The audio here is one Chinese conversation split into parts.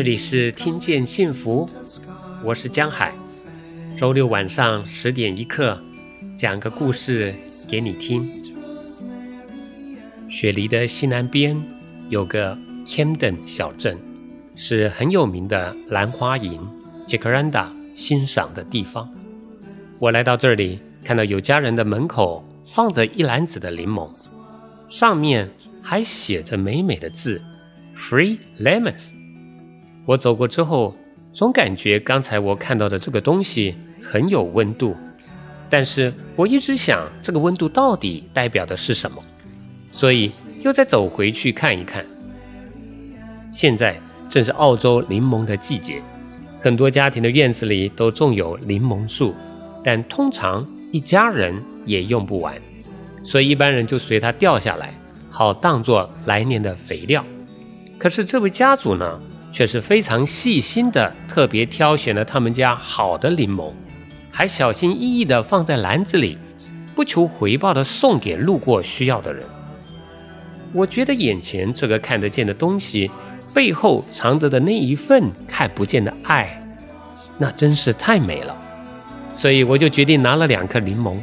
这里是听见幸福，我是江海。周六晚上十点一刻，讲个故事给你听。雪梨的西南边有个 Camden 小镇，是很有名的兰花楹 （Jacaranda） 欣赏的地方。我来到这里，看到有家人的门口放着一篮子的柠檬，上面还写着美美的字：“Free Lemons”。我走过之后，总感觉刚才我看到的这个东西很有温度，但是我一直想这个温度到底代表的是什么，所以又再走回去看一看。现在正是澳洲柠檬的季节，很多家庭的院子里都种有柠檬树，但通常一家人也用不完，所以一般人就随它掉下来，好当做来年的肥料。可是这位家主呢？却是非常细心的，特别挑选了他们家好的柠檬，还小心翼翼地放在篮子里，不求回报地送给路过需要的人。我觉得眼前这个看得见的东西背后藏着的那一份看不见的爱，那真是太美了。所以我就决定拿了两颗柠檬。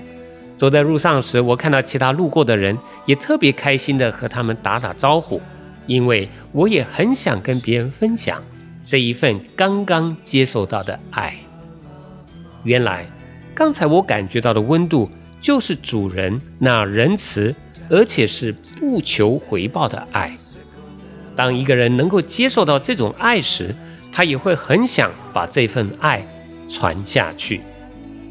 走在路上时，我看到其他路过的人也特别开心地和他们打打招呼。因为我也很想跟别人分享这一份刚刚接受到的爱。原来，刚才我感觉到的温度，就是主人那仁慈而且是不求回报的爱。当一个人能够接受到这种爱时，他也会很想把这份爱传下去。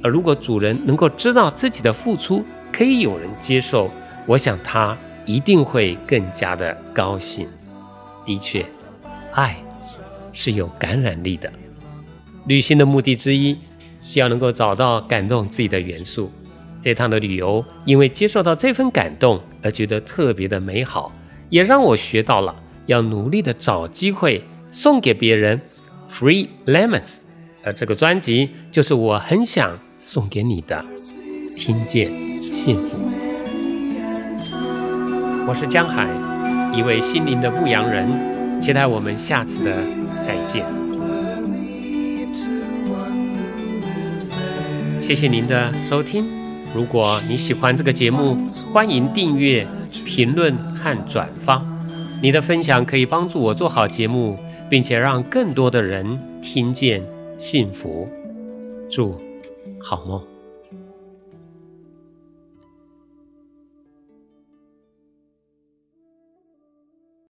而如果主人能够知道自己的付出可以有人接受，我想他。一定会更加的高兴。的确，爱是有感染力的。旅行的目的之一是要能够找到感动自己的元素。这趟的旅游，因为接受到这份感动而觉得特别的美好，也让我学到了要努力的找机会送给别人 free lemons。而这个专辑就是我很想送给你的，听见幸福。我是江海，一位心灵的牧羊人，期待我们下次的再见。谢谢您的收听。如果你喜欢这个节目，欢迎订阅、评论和转发。你的分享可以帮助我做好节目，并且让更多的人听见幸福。祝好梦。